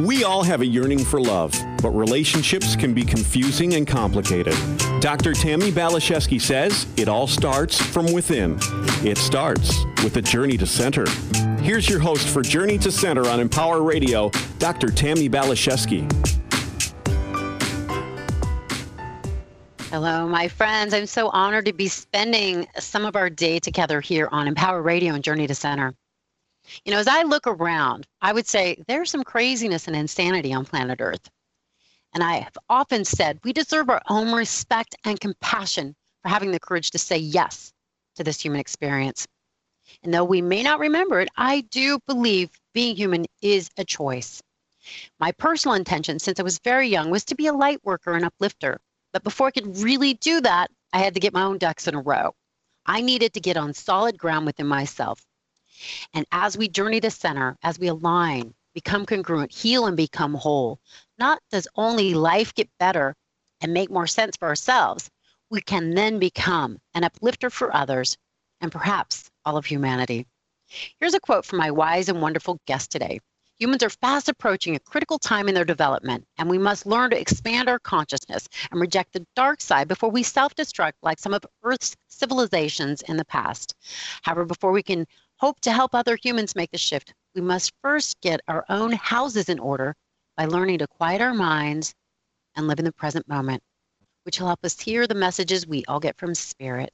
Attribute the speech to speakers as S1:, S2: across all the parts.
S1: We all have a yearning for love, but relationships can be confusing and complicated. Dr. Tammi Baliszewski says it all starts from within. It starts with a journey to center. Here's your host for Journey to Center on Empower Radio, Dr. Tammi Baliszewski.
S2: Hello, my friends. I'm so honored to be spending some of our day together here on Empower Radio and Journey to Center. You know, as I look around, I would say there's some craziness and insanity on planet Earth. And I have often said we deserve our own respect and compassion for having the courage to say yes to this human experience. And though we may not remember it, I do believe being human is a choice. My personal intention since I was very young was to be a light worker and uplifter. But before I could really do that, I had to get my own ducks in a row. I needed to get on solid ground within myself. And as we journey to center, as we align, become congruent, heal, and become whole, not does only life get better and make more sense for ourselves, we can then become an uplifter for others and perhaps all of humanity. Here's a quote from my wise and wonderful guest today. Humans are fast approaching a critical time in their development, and we must learn to expand our consciousness and reject the dark side before we self destruct like some of Earth's civilizations in the past. However, before we can hope to help other humans make the shift, we must first get our own houses in order by learning to quiet our minds and live in the present moment, which will help us hear the messages we all get from spirit.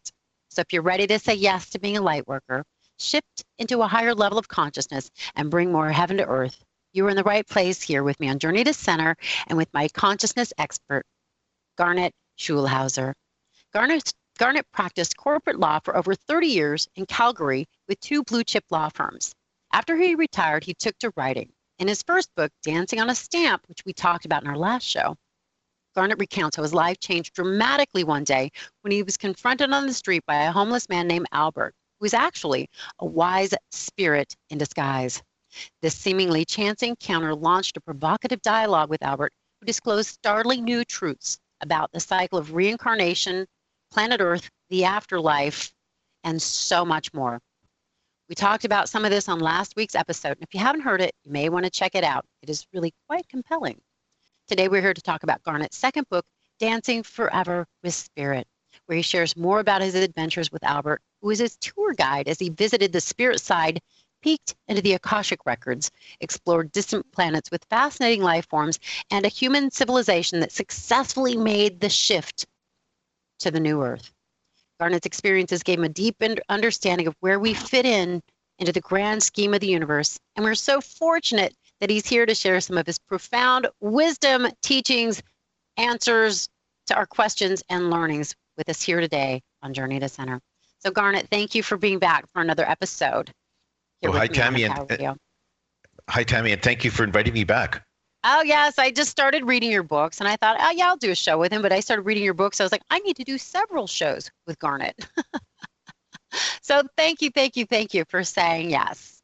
S2: So if you're ready to say yes to being a light worker, shift into a higher level of consciousness and bring more heaven to earth, you are in the right place here with me on Journey to Center and with my consciousness expert, Garnet Schulhauser. Garnet Garnet practiced corporate law for over 30 years in Calgary with two blue chip law firms. After he retired, he took to writing. In his first book, Dancing on a Stamp, which we talked about in our last show, Garnet recounts how his life changed dramatically one day when he was confronted on the street by a homeless man named Albert, who was actually a wise spirit in disguise. This seemingly chance encounter launched a provocative dialogue with Albert, who disclosed startling new truths about the cycle of reincarnation, planet Earth, the afterlife, and so much more. We talked about some of this on last week's episode, and if you haven't heard it, you may want to check it out. It is really quite compelling. Today, we're here to talk about Garnet's second book, Dancing Forever with Spirit, where he shares more about his adventures with Albert, who is his tour guide as he visited the spirit side, peeked into the Akashic records, explored distant planets with fascinating life forms, and a human civilization that successfully made the shift to the new earth. Garnet's experiences gave him a deep understanding of where we fit in into the grand scheme of the universe. And we're so fortunate that he's here to share some of his profound wisdom, teachings, answers to our questions and learnings with us here today on Journey to Center. So, Garnet, thank you for being back for another episode.
S3: Oh, hi, Tammi. And, uh, hi, Tammi, and thank you for inviting me back.
S2: Oh, yes. I just started reading your books and I thought, oh, yeah, I'll do a show with him. But I started reading your books. I was like, I need to do several shows with Garnet. so thank you, thank you, thank you for saying yes.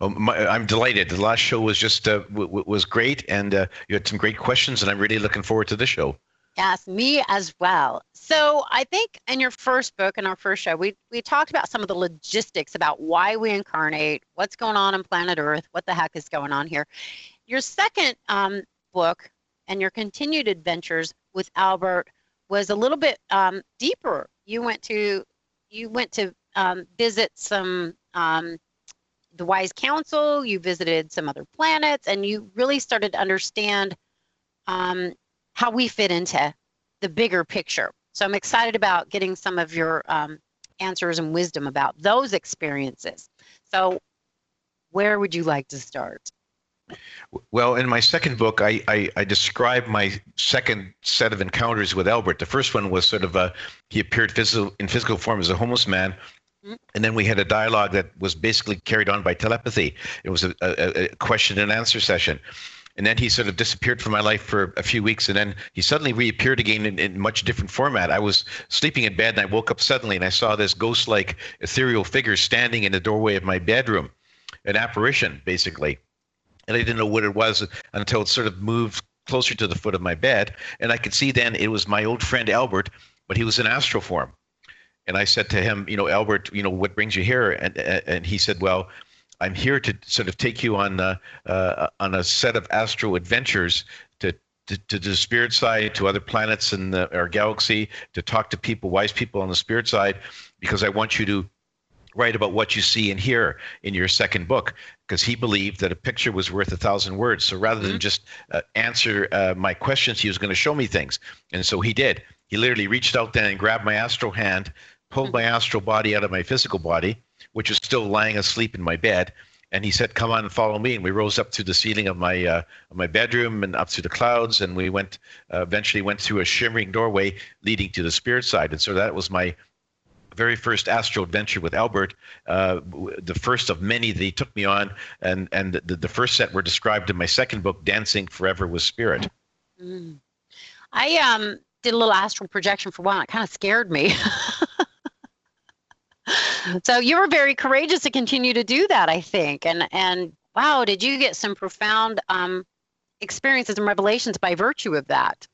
S3: Oh, my, I'm delighted. The last show was just uh, w- w- was great, and uh, you had some great questions, and I'm really looking forward to this show.
S2: Yes, me as well. So I think in your first book, in our first show, we we talked about some of the logistics about why we incarnate, what's going on on planet Earth, what the heck is going on here, your second um, book and your continued adventures with Albert was a little bit um, deeper. You went to you went to um, visit some um, the Wise Council. You visited some other planets, and you really started to understand um, how we fit into the bigger picture. So I'm excited about getting some of your um, answers and wisdom about those experiences. So, where would you like to start?
S3: Well, in my second book, I, I, I describe my second set of encounters with Albert. The first one was sort of a he appeared physical in physical form as a homeless man, mm-hmm. and then we had a dialogue that was basically carried on by telepathy. It was a, a, a question and answer session. And then he sort of disappeared from my life for a few weeks, and then he suddenly reappeared again in, in much different format. I was sleeping in bed, and I woke up suddenly, and I saw this ghost-like ethereal figure standing in the doorway of my bedroom, an apparition, basically and I didn't know what it was until it sort of moved closer to the foot of my bed, and I could see then it was my old friend Albert, but he was in astral form. And I said to him, you know, Albert, you know, what brings you here? And and he said, well, I'm here to sort of take you on uh, uh, on a set of astral adventures to, to, to the spirit side, to other planets in the, our galaxy, to talk to people, wise people on the spirit side, because I want you to write about what you see and hear in your second book because he believed that a picture was worth a thousand words so rather mm-hmm. than just uh, answer uh, my questions he was going to show me things and so he did he literally reached out then and grabbed my astral hand pulled mm-hmm. my astral body out of my physical body which was still lying asleep in my bed. And he said, "Come on and follow me." And we rose up to the ceiling of my uh, of my bedroom and up to the clouds. And we went uh, eventually went through a shimmering doorway leading to the spirit side. And so that was my very first astral adventure with Albert, uh, the first of many that he took me on, and and the, the first set were described in my second book, Dancing Forever with Spirit.
S2: Mm. I um did a little astral projection for a while. It kind of scared me. so you were very courageous to continue to do that, I think. And and wow, did you get some profound um, experiences and revelations by virtue of that?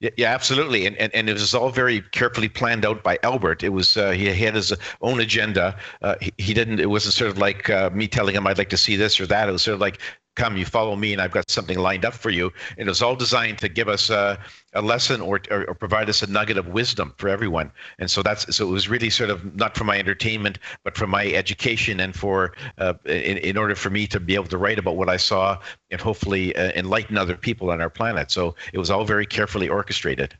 S3: Yeah, absolutely, and, and and it was all very carefully planned out by Albert. It was uh, he had his own agenda. Uh, he, he didn't. It wasn't sort of like uh, me telling him I'd like to see this or that. It was sort of like come, you follow me, and I've got something lined up for you. And it was all designed to give us a, a lesson or, or, or, provide us a nugget of wisdom for everyone. And so that's so it was really sort of not for my entertainment, but for my education and for uh, in, in order for me to be able to write about what I saw and hopefully uh, enlighten other people on our planet. So it was all very carefully orchestrated.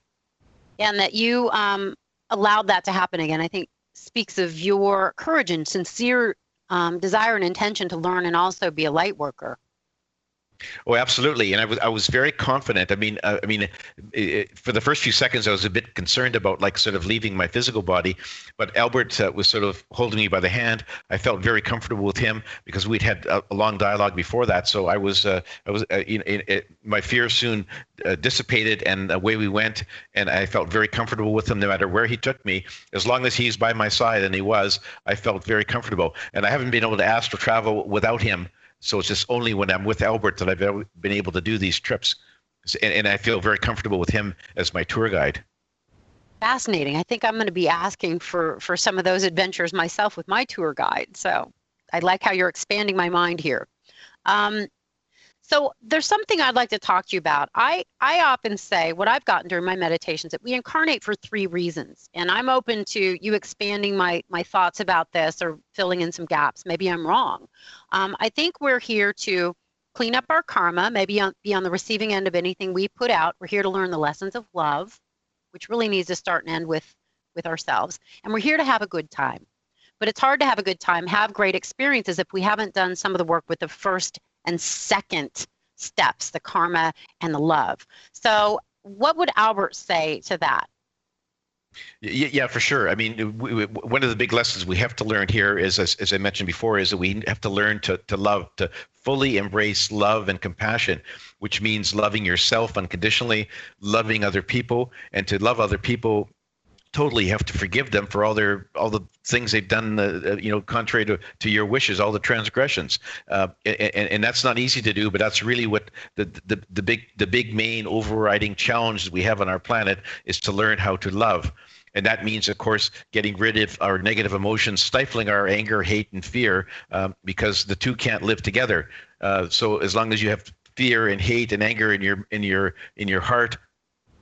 S2: Yeah, and that you um, allowed that to happen again, I think speaks of your courage and sincere um, desire and intention to learn and also be a light worker.
S3: Oh, absolutely, and I was I was very confident. I mean, uh, I mean, it, for the first few seconds, I was a bit concerned about like sort of leaving my physical body, but Albert uh, was sort of holding me by the hand. I felt very comfortable with him because we'd had a, a long dialogue before that. So I was uh, I was uh, you know, it, it, my fear soon uh, dissipated, and away we went. And I felt very comfortable with him, no matter where he took me. As long as he's by my side, and he was, I felt very comfortable. And I haven't been able to astral travel without him so it's just only when I'm with Albert that I've been able to do these trips. And, and I feel very comfortable with him as my tour guide.
S2: Fascinating. I think I'm going to be asking for, for some of those adventures myself with my tour guide. So I like how you're expanding my mind here. Um, so there's something I'd like to talk to you about. I, I often say what I've gotten during my meditations that we incarnate for three reasons. And I'm open to you expanding my, my thoughts about this or filling in some gaps. Maybe I'm wrong. Um, I think we're here to clean up our karma, maybe on, be on the receiving end of anything we put out. We're here to learn the lessons of love, which really needs to start and end with, with ourselves. And we're here to have a good time. But it's hard to have a good time, have great experiences if we haven't done some of the work with the first and second steps the karma and the love. So, what would Albert say to that?
S3: Yeah, for sure. I mean, we, one of the big lessons we have to learn here is, as, as I mentioned before, is that we have to learn to, to love, to fully embrace love and compassion, which means loving yourself unconditionally, loving other people, and to love other people totally have to forgive them for all their all the things they've done uh, uh, you know contrary to, to your wishes all the transgressions. Uh, and, and that's not easy to do but that's really what the, the the big the big main overriding challenge we have on our planet is to learn how to love. And that means of course getting rid of our negative emotions stifling our anger hate and fear um, because the two can't live together. Uh, so as long as you have fear and hate and anger in your in your in your heart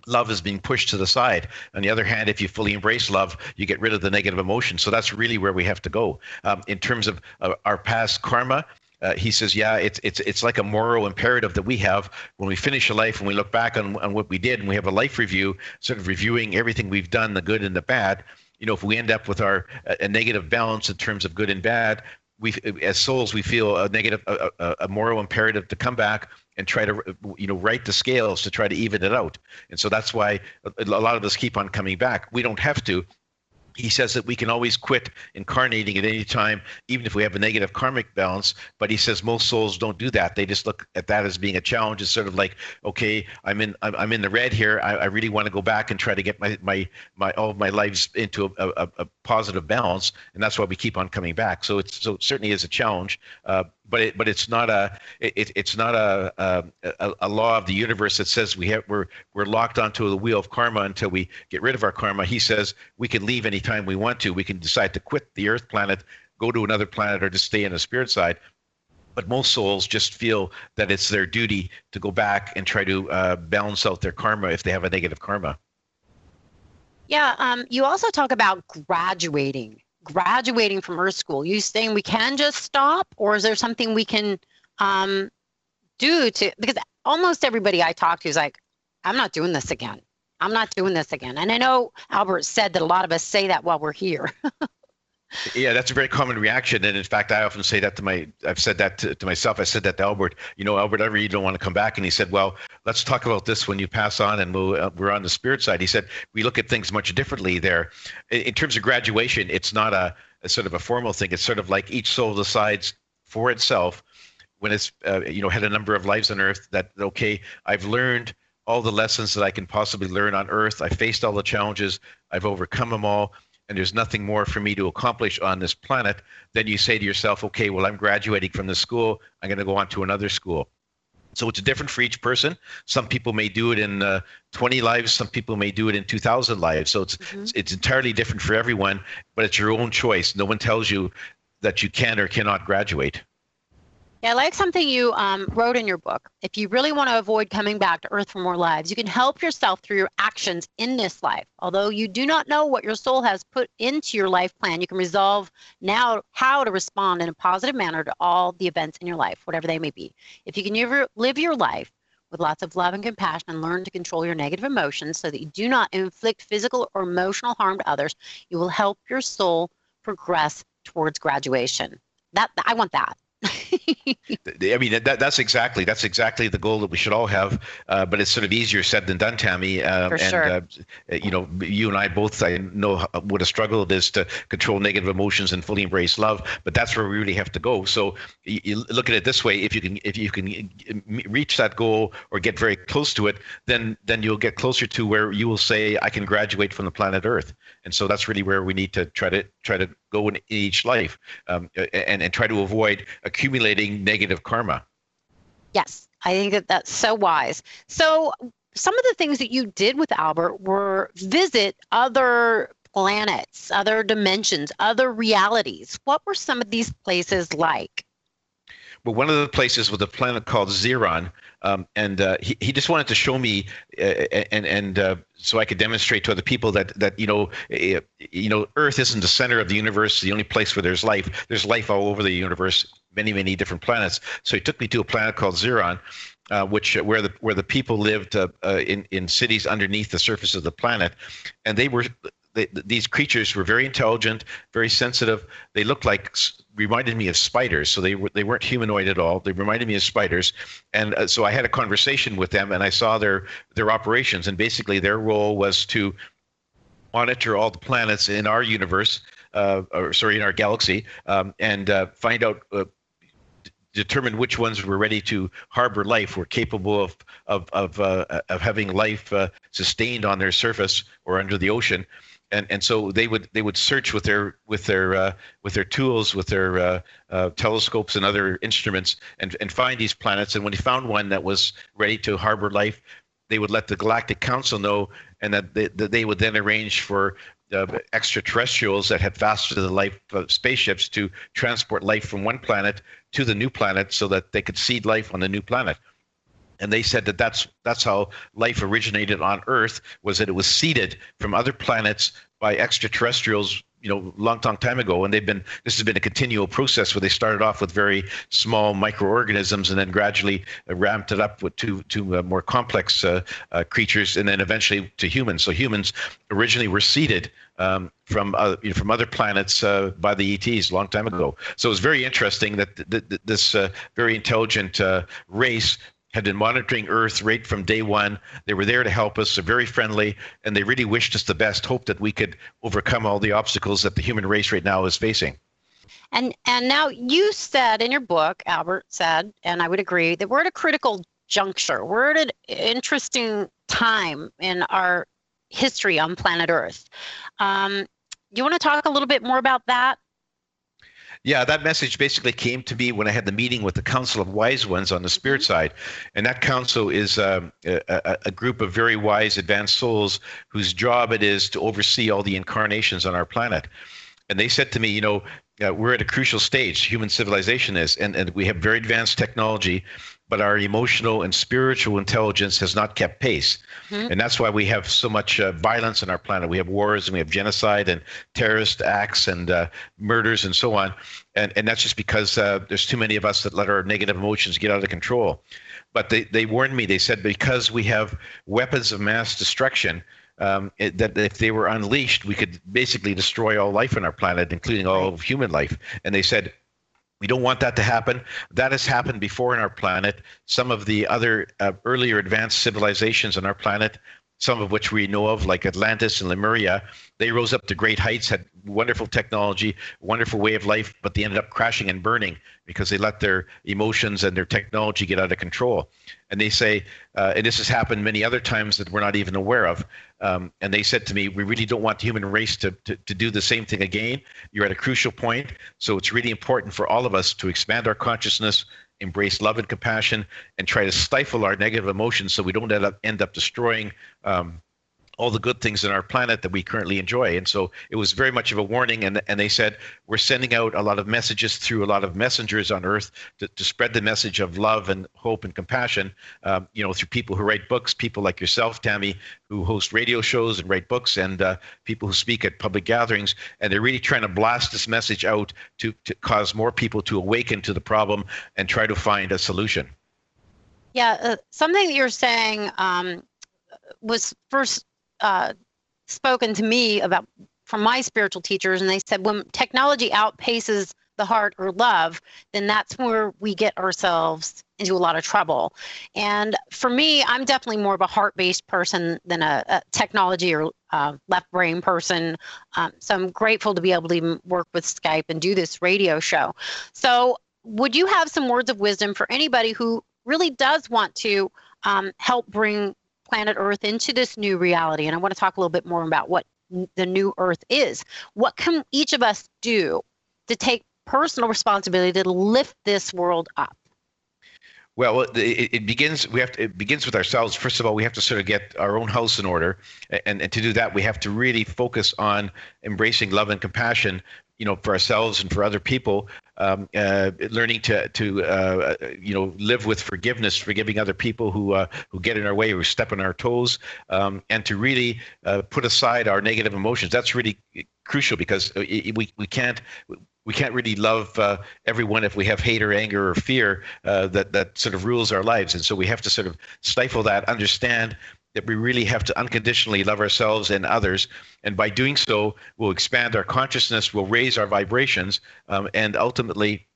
S3: love is being pushed to the side. On the other hand, if you fully embrace love, you get rid of the negative emotions. So that's really where we have to go. Um, in terms of uh, our past karma, uh, he says, yeah, it's it's it's like a moral imperative that we have when we finish a life and we look back on, on what we did and we have a life review, sort of reviewing everything we've done, the good and the bad. You know, if we end up with our a negative balance in terms of good and bad, we as souls we feel a negative a, a, a moral imperative to come back and try to you know right the scales to try to even it out and so that's why a lot of us keep on coming back we don't have to he says that we can always quit incarnating at any time, even if we have a negative karmic balance. But he says most souls don't do that. They just look at that as being a challenge. It's sort of like, okay, I'm in, I'm in the red here. I, I really want to go back and try to get my, my, my, all of my lives into a, a, a positive balance, and that's why we keep on coming back. So it's so it certainly is a challenge. Uh, but it, but it's not a it, it's not a, a, a law of the universe that says we have we're we're locked onto the wheel of karma until we get rid of our karma. He says we can leave anytime we want to. We can decide to quit the Earth planet go to another planet or to stay in the spirit side but most souls just feel that it's their duty to go back and try to uh, balance out their karma if they have a negative karma.
S2: Yeah, um, you also talk about graduating, graduating from Earth School. You saying we can just stop, or is there something we can um, do to? Because almost everybody I talk to is like, "I'm not doing this again. I'm not doing this again." And I know Albert said that a lot of us say that while we're here.
S3: Yeah, that's a very common reaction, and in fact, I often say that to my. I've said that to, to myself. I said that to Albert. You know, Albert, I really don't want to come back, and he said, "Well, let's talk about this when you pass on, and we'll, uh, we're on the spirit side." He said we look at things much differently there. In, in terms of graduation, it's not a, a, sort of a formal thing. It's sort of like each soul decides for itself when it's uh, you know had a number of lives on Earth that okay, I've learned all the lessons that I can possibly learn on Earth. I faced all the challenges. I've overcome them all and there's nothing more for me to accomplish on this planet, then you say to yourself, okay, well, I'm graduating from this school. I'm going to go on to another school. So it's different for each person. Some people may do it in uh, 20 lives. Some people may do it in 2,000 lives. So it's mm-hmm. it's entirely different for everyone. But it's your own choice. No one tells you that you can or cannot graduate.
S2: Yeah, I like something you um, wrote in your book. If you really want to avoid coming back to Earth for more lives, you can help yourself through your actions in this life. Although you do not know what your soul has put into your life plan, you can resolve now how to respond in a positive manner to all the events in your life, whatever they may be. If you can live your life with lots of love and compassion and learn to control your negative emotions so that you do not inflict physical or emotional harm to others, you will help your soul progress towards graduation. That I want that.
S3: I mean, that, that's exactly that's exactly the goal that we should all have. Uh, but it's sort of easier said than done, Tammi.
S2: Um, For sure.
S3: And uh, you know, you and I both I know what a struggle it is to control negative emotions and fully embrace love. But that's where we really have to go. So you, you look at it this way: if you can if you can reach that goal or get very close to it, then then you'll get closer to where you will say, "I can graduate from the planet Earth." And so that's really where we need to try to try to go in each life um, and and try to avoid accumulating negative karma.
S2: Yes, I think that that's so wise. So some of the things that you did with Albert were visit other planets, other dimensions, other realities. What were some of these places like?
S3: Well, one of the places was a planet called Xeron, um, and uh, he, he just wanted to show me uh, and and uh, so I could demonstrate to other people that that you know uh, you know Earth isn't the center of the universe, the only place where there's life. There's life all over the universe, many many different planets. So he took me to a planet called Xeron. Uh, which where the where the people lived uh, uh, in in cities underneath the surface of the planet, and they were they, these creatures were very intelligent, very sensitive. They looked like reminded me of spiders. So they were they weren't humanoid at all. They reminded me of spiders, and uh, so I had a conversation with them, and I saw their their operations. And basically, their role was to monitor all the planets in our universe, uh, or sorry, in our galaxy, um, and uh, find out uh, determine which ones were ready to harbor life, were capable of of of, uh, of having life uh, sustained on their surface or under the ocean, and and so they would they would search with their with their uh, with their tools with their uh, uh, telescopes and other instruments and and find these planets. And when they found one that was ready to harbor life they would let the galactic council know and that they, that they would then arrange for extraterrestrials that had faster than life spaceships to transport life from one planet to the new planet so that they could seed life on the new planet and they said that that's that's how life originated on earth was that it was seeded from other planets by extraterrestrials you know long long time ago and they've been this has been a continual process where they started off with very small microorganisms and then gradually ramped it up with to to uh, more complex uh, uh, creatures and then eventually to humans so humans originally were seeded um, from uh, you know, from other planets uh, by the ETs a long time ago. So it was very interesting that th- th- this uh, very intelligent uh, race had been monitoring Earth right from day one. They were there to help us. They're very friendly, and they really wished us the best. Hope that we could overcome all the obstacles that the human race right now is facing.
S2: And and now you said in your book, Albert said, and I would agree that we're at a critical juncture. We're at an interesting time in our history on planet Earth. Um, you want to talk a little bit more about that?
S3: Yeah, that message basically came to me when I had the meeting with the Council of Wise Ones on the spirit mm-hmm. side. And that council is um, a, a, group of very wise, advanced souls whose job it is to oversee all the incarnations on our planet. And they said to me, you know, uh, we're at a crucial stage. Human civilization is, and, and we have very advanced technology, but our emotional and spiritual intelligence has not kept pace. Mm-hmm. And that's why we have so much uh, violence on our planet. We have wars and we have genocide and terrorist acts and uh, murders and so on. And, and that's just because uh, there's too many of us that let our negative emotions get out of control. But they, they warned me, they said, because we have weapons of mass destruction, um, it, that if they were unleashed, we could basically destroy all life on our planet, including all of human life. And they said, we don't want that to happen. That has happened before in our planet. Some of the other uh, earlier advanced civilizations on our planet, some of which we know of, like Atlantis and Lemuria, they rose up to great heights, had wonderful technology, wonderful way of life, but they ended up crashing and burning because they let their emotions and their technology get out of control. And they say, uh, and this has happened many other times that we're not even aware of. Um, and they said to me, we really don't want the human race to, to, to do the same thing again. You're at a crucial point. So it's really important for all of us to expand our consciousness, embrace love and compassion, and try to stifle our negative emotions so we don't end up, end up destroying um, all the good things in our planet that we currently enjoy. And so it was very much of a warning. And, and they said, we're sending out a lot of messages through a lot of messengers on earth to, to spread the message of love and hope and compassion, um, you know, through people who write books, people like yourself, Tammi, who host radio shows and write books, and uh, people who speak at public gatherings. And they're really trying to blast this message out to, to cause more people to awaken to the problem and try to find a solution.
S2: Yeah, uh, something that you're saying um, was first uh, spoken to me about from my spiritual teachers, and they said when technology outpaces the heart or love, then that's where we get ourselves into a lot of trouble. And for me, I'm definitely more of a heart based person than a, a technology or uh, left brain person. Um, so I'm grateful to be able to work with Skype and do this radio show. So, would you have some words of wisdom for anybody who really does want to um, help bring planet Earth into this new reality. And I want to talk a little bit more about what the new Earth is. What can each of us do to take personal responsibility to lift this world up?
S3: Well, it, it, begins. We have to. It begins with ourselves. First of all, we have to sort of get our own house in order, and, and to do that, we have to really focus on embracing love and compassion you know for ourselves and for other people um, uh, learning to to uh, you know live with forgiveness forgiving other people who uh, who get in our way who step on our toes um, and to really uh, put aside our negative emotions. That's really crucial because uh, we we can't we can't really love uh, everyone if we have hate or anger or fear uh, that that sort of rules our lives, and so we have to sort of stifle that, understand that we really have to unconditionally love ourselves and others. And by doing so, we'll expand our consciousness, we'll raise our vibrations, um, and ultimately,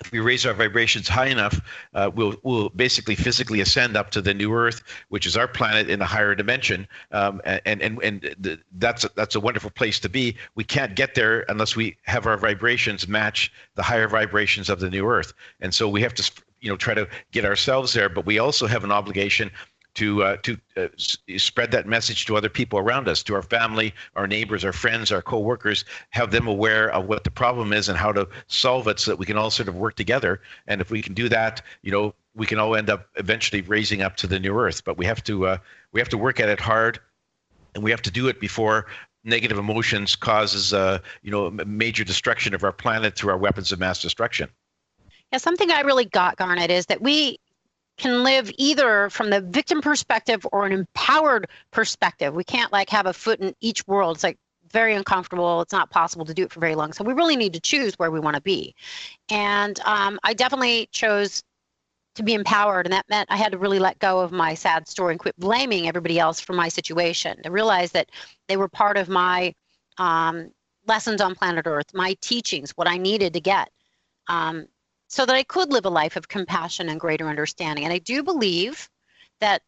S3: if we raise our vibrations high enough, uh, we'll we'll basically physically ascend up to the new Earth, which is our planet in a higher dimension, um, and and and the, that's a, that's a wonderful place to be. We can't get there unless we have our vibrations match the higher vibrations of the new Earth, and so we have to you know try to get ourselves there. But we also have an obligation to uh, to uh, spread that message to other people around us, to our family, our neighbors, our friends, our coworkers, have them aware of what the problem is and how to solve it, so that we can all sort of work together. And if we can do that, you know, we can all end up eventually raising up to the new Earth. But we have to uh, we have to work at it hard, and we have to do it before negative emotions causes uh, you know major destruction of our planet through our weapons of mass destruction.
S2: Yeah, something I really got, Garnet, is that we can live either from the victim perspective or an empowered perspective. We can't like have a foot in each world. It's like very uncomfortable. It's not possible to do it for very long. So we really need to choose where we want to be. And um, I definitely chose to be empowered. And that meant I had to really let go of my sad story and quit blaming everybody else for my situation. To realize that they were part of my um, lessons on planet Earth, my teachings, what I needed to get. Um, so that I could live a life of compassion and greater understanding. And I do believe that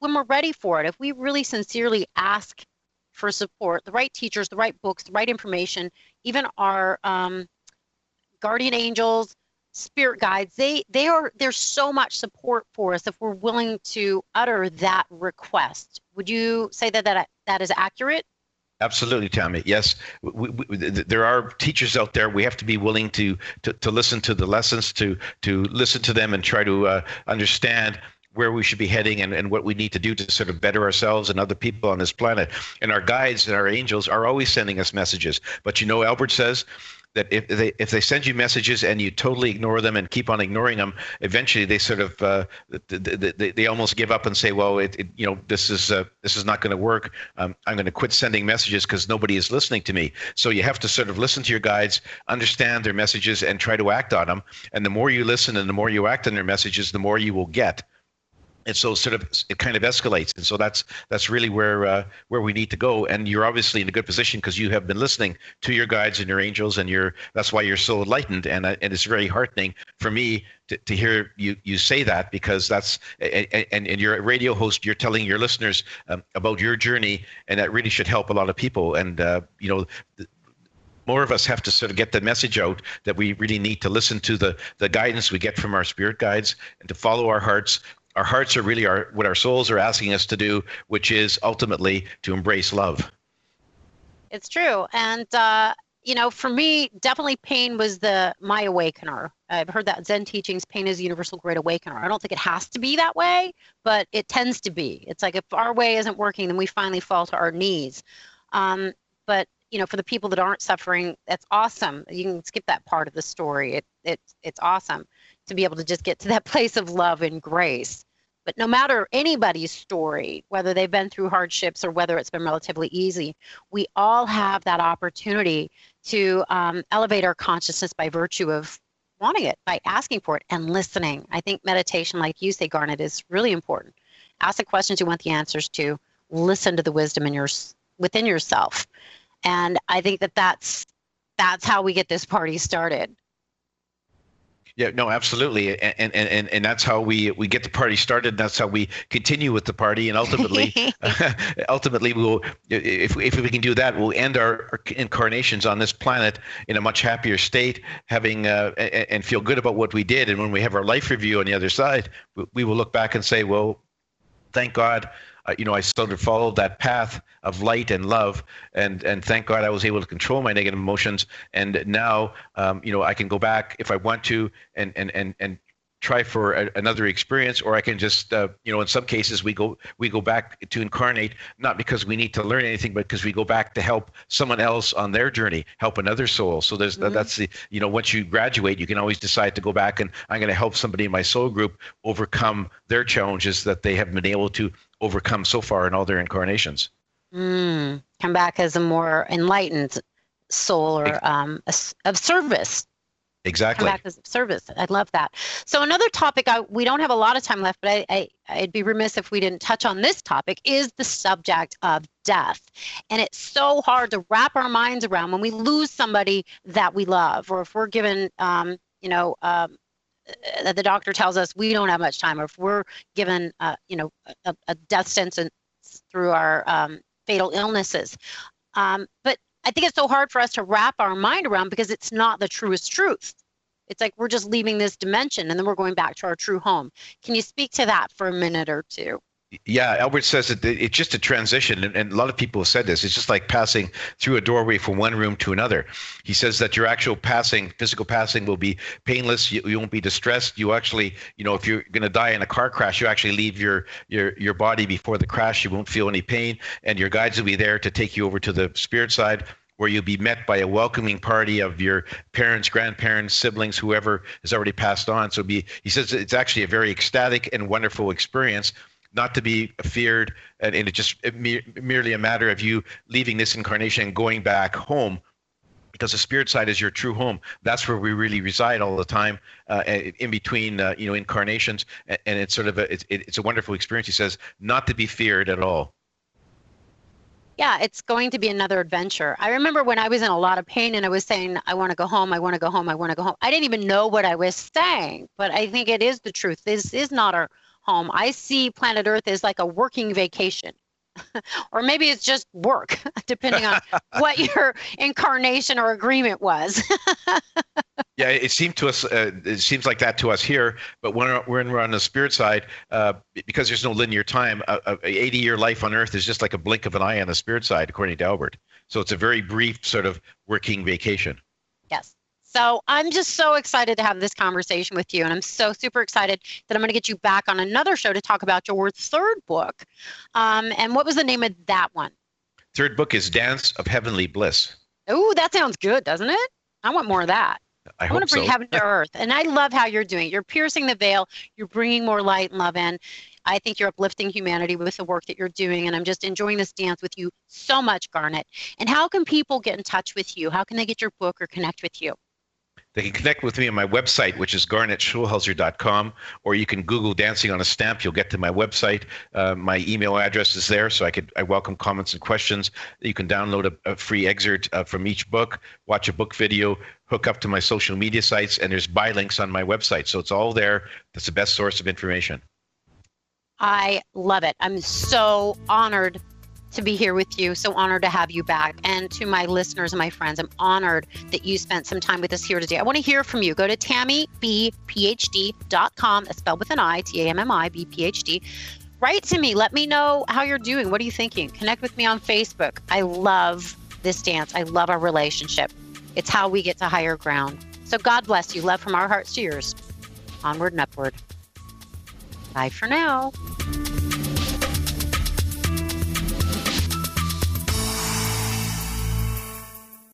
S2: when we're ready for it, if we really sincerely ask for support, the right teachers, the right books, the right information, even our um, guardian angels, spirit guides, they they are there's so much support for us if we're willing to utter that request. Would you say that that that is accurate?
S3: Absolutely, Tammi. Yes, we, we, there are teachers out there. We have to be willing to, to to listen to the lessons, to to listen to them, and try to uh, understand where we should be heading and, and what we need to do to sort of better ourselves and other people on this planet. And our guides and our angels are always sending us messages. But you know, Albert says that if they if they send you messages and you totally ignore them and keep on ignoring them, eventually they sort of uh, they, they, they almost give up and say, well, it, it you know this is uh, this is not going to work. Um, I'm going to quit sending messages because nobody is listening to me. So you have to sort of listen to your guides, understand their messages, and try to act on them. And the more you listen and the more you act on their messages, the more you will get and so sort of it kind of escalates. And so that's that's really where uh, where we need to go. And you're obviously in a good position because you have been listening to your guides and your angels and you're that's why you're so enlightened. And uh, and it's very heartening for me to, to hear you you say that because that's and, and, you're a radio host you're telling your listeners um, about your journey and that really should help a lot of people. And uh, you know more of us have to sort of get the message out that we really need to listen to the the guidance we get from our spirit guides and to follow our hearts our hearts are really our what our souls are asking us to do, which is ultimately to embrace love.
S2: It's true, and uh, you know, for me, definitely pain was the my awakener. I've heard that Zen teachings, pain is a universal great awakener. I don't think it has to be that way, but it tends to be. It's like if our way isn't working, then we finally fall to our knees. Um, but you know, for the people that aren't suffering, that's awesome. You can skip that part of the story. It, it it's awesome to be able to just get to that place of love and grace. But no matter anybody's story, whether they've been through hardships or whether it's been relatively easy, we all have that opportunity to um, elevate our consciousness by virtue of wanting it, by asking for it and listening. I think meditation, like you say, Garnet, is really important. Ask the questions you want the answers to. Listen to the wisdom in your within yourself, and I think that that's that's how we get this party started.
S3: Yeah, no, absolutely, and and and and that's how we we get the party started. And that's how we continue with the party, and ultimately, ultimately, we'll if if we can do that, we'll end our, our, incarnations on this planet in a much happier state, having uh, and feel good about what we did. And when we have our life review on the other side, we will look back and say, well, thank God uh, you know, I sort of followed that path of light and love, and and thank God I was able to control my negative emotions. And now, um, you know, I can go back if I want to, and and and and try for a, another experience or i can just uh, you know in some cases we go we go back to incarnate not because we need to learn anything but because we go back to help someone else on their journey help another soul so there's mm-hmm. that's the you know once you graduate you can always decide to go back and i'm going to help somebody in my soul group overcome their challenges that they have been able to overcome so far in all their incarnations
S2: mm, come back as a more enlightened soul or um, a, of service
S3: Exactly.
S2: Come back as service. I love that. So another topic, I, we don't have a lot of time left, but I, I, I'd be remiss if we didn't touch on this topic, is the subject of death. And it's so hard to wrap our minds around when we lose somebody that we love, or if we're given, um, you know, um, uh, the doctor tells us we don't have much time, or if we're given, uh, you know, a, a, death sentence through our um, fatal illnesses. Um, but I think it's so hard for us to wrap our mind around because it's not the truest truth. It's like we're just leaving this dimension and then we're going back to our true home. Can you speak to that for a minute or two?
S3: Yeah, Albert says that it's just a transition, and a lot of people have said this. It's just like passing through a doorway from one room to another. He says that your actual passing, physical passing, will be painless. You, you won't be distressed. You actually, you know, if you're going to die in a car crash, you actually leave your your your body before the crash. You won't feel any pain, and your guides will be there to take you over to the spirit side where you'll be met by a welcoming party of your parents, grandparents, siblings, whoever has already passed on. So be he says it's actually a very ecstatic and wonderful experience, not to be feared, and, and it's just it me, merely a matter of you leaving this incarnation and going back home. Because the spirit side is your true home. That's where we really reside all the time, uh, in between, uh, you know, incarnations. And, and it's sort of a, it's, it's a wonderful experience. He says, not to be feared at all
S2: yeah, it's going to be another adventure. I remember when I was in a lot of pain and I was saying, I want to go home, I want to go home, I want to go home. I didn't even know what I was saying, but I think it is the truth. This is not our home. I see planet Earth as like a working vacation. or maybe it's just work, depending on what your incarnation or agreement was.
S3: yeah, it seemed to us. Uh, it seems like that to us here. But when we're, when we're on the spirit side, uh, because there's no linear time, a, a 80 year life on Earth is just like a blink of an eye on the spirit side, according to Albert. So it's a very brief sort of working vacation.
S2: Yes. So I'm just so excited to have this conversation with you. And I'm so super excited that I'm going to get you back on another show to talk about your third book. Um, and what was the name of that one?
S3: Third book is Dance of Heavenly Bliss.
S2: Oh, that sounds good, doesn't it? I want more of that.
S3: I,
S2: I want to bring
S3: so.
S2: heaven to earth. And I love how you're doing. it. You're piercing the veil. You're bringing more light and love in. I think you're uplifting humanity with the work that you're doing. And I'm just enjoying this dance with you so much, Garnet. And how can people get in touch with you? How can they get your book or connect with you?
S3: They can connect with me on my website, which is garnetschulhauser.com, or you can Google "dancing on a stamp." You'll get to my website. Uh, my email address is there, so I could I welcome comments and questions. You can download a, a free excerpt uh, from each book, watch a book video, hook up to my social media sites, and there's buy links on my website, so it's all there. That's the best source of information.
S2: I love it. I'm so honored to be here with you. So honored to have you back. And to my listeners and my friends, I'm honored that you spent some time with us here today. I want to hear from you. Go to tammibphd.com, that's spelled with an I, T A M M I, B P H D. Write to me. Let me know how you're doing. What are you thinking? Connect with me on Facebook. I love this dance. I love our relationship. It's how we get to higher ground. So God bless you. Love from our hearts to yours. Onward and upward. Bye for now.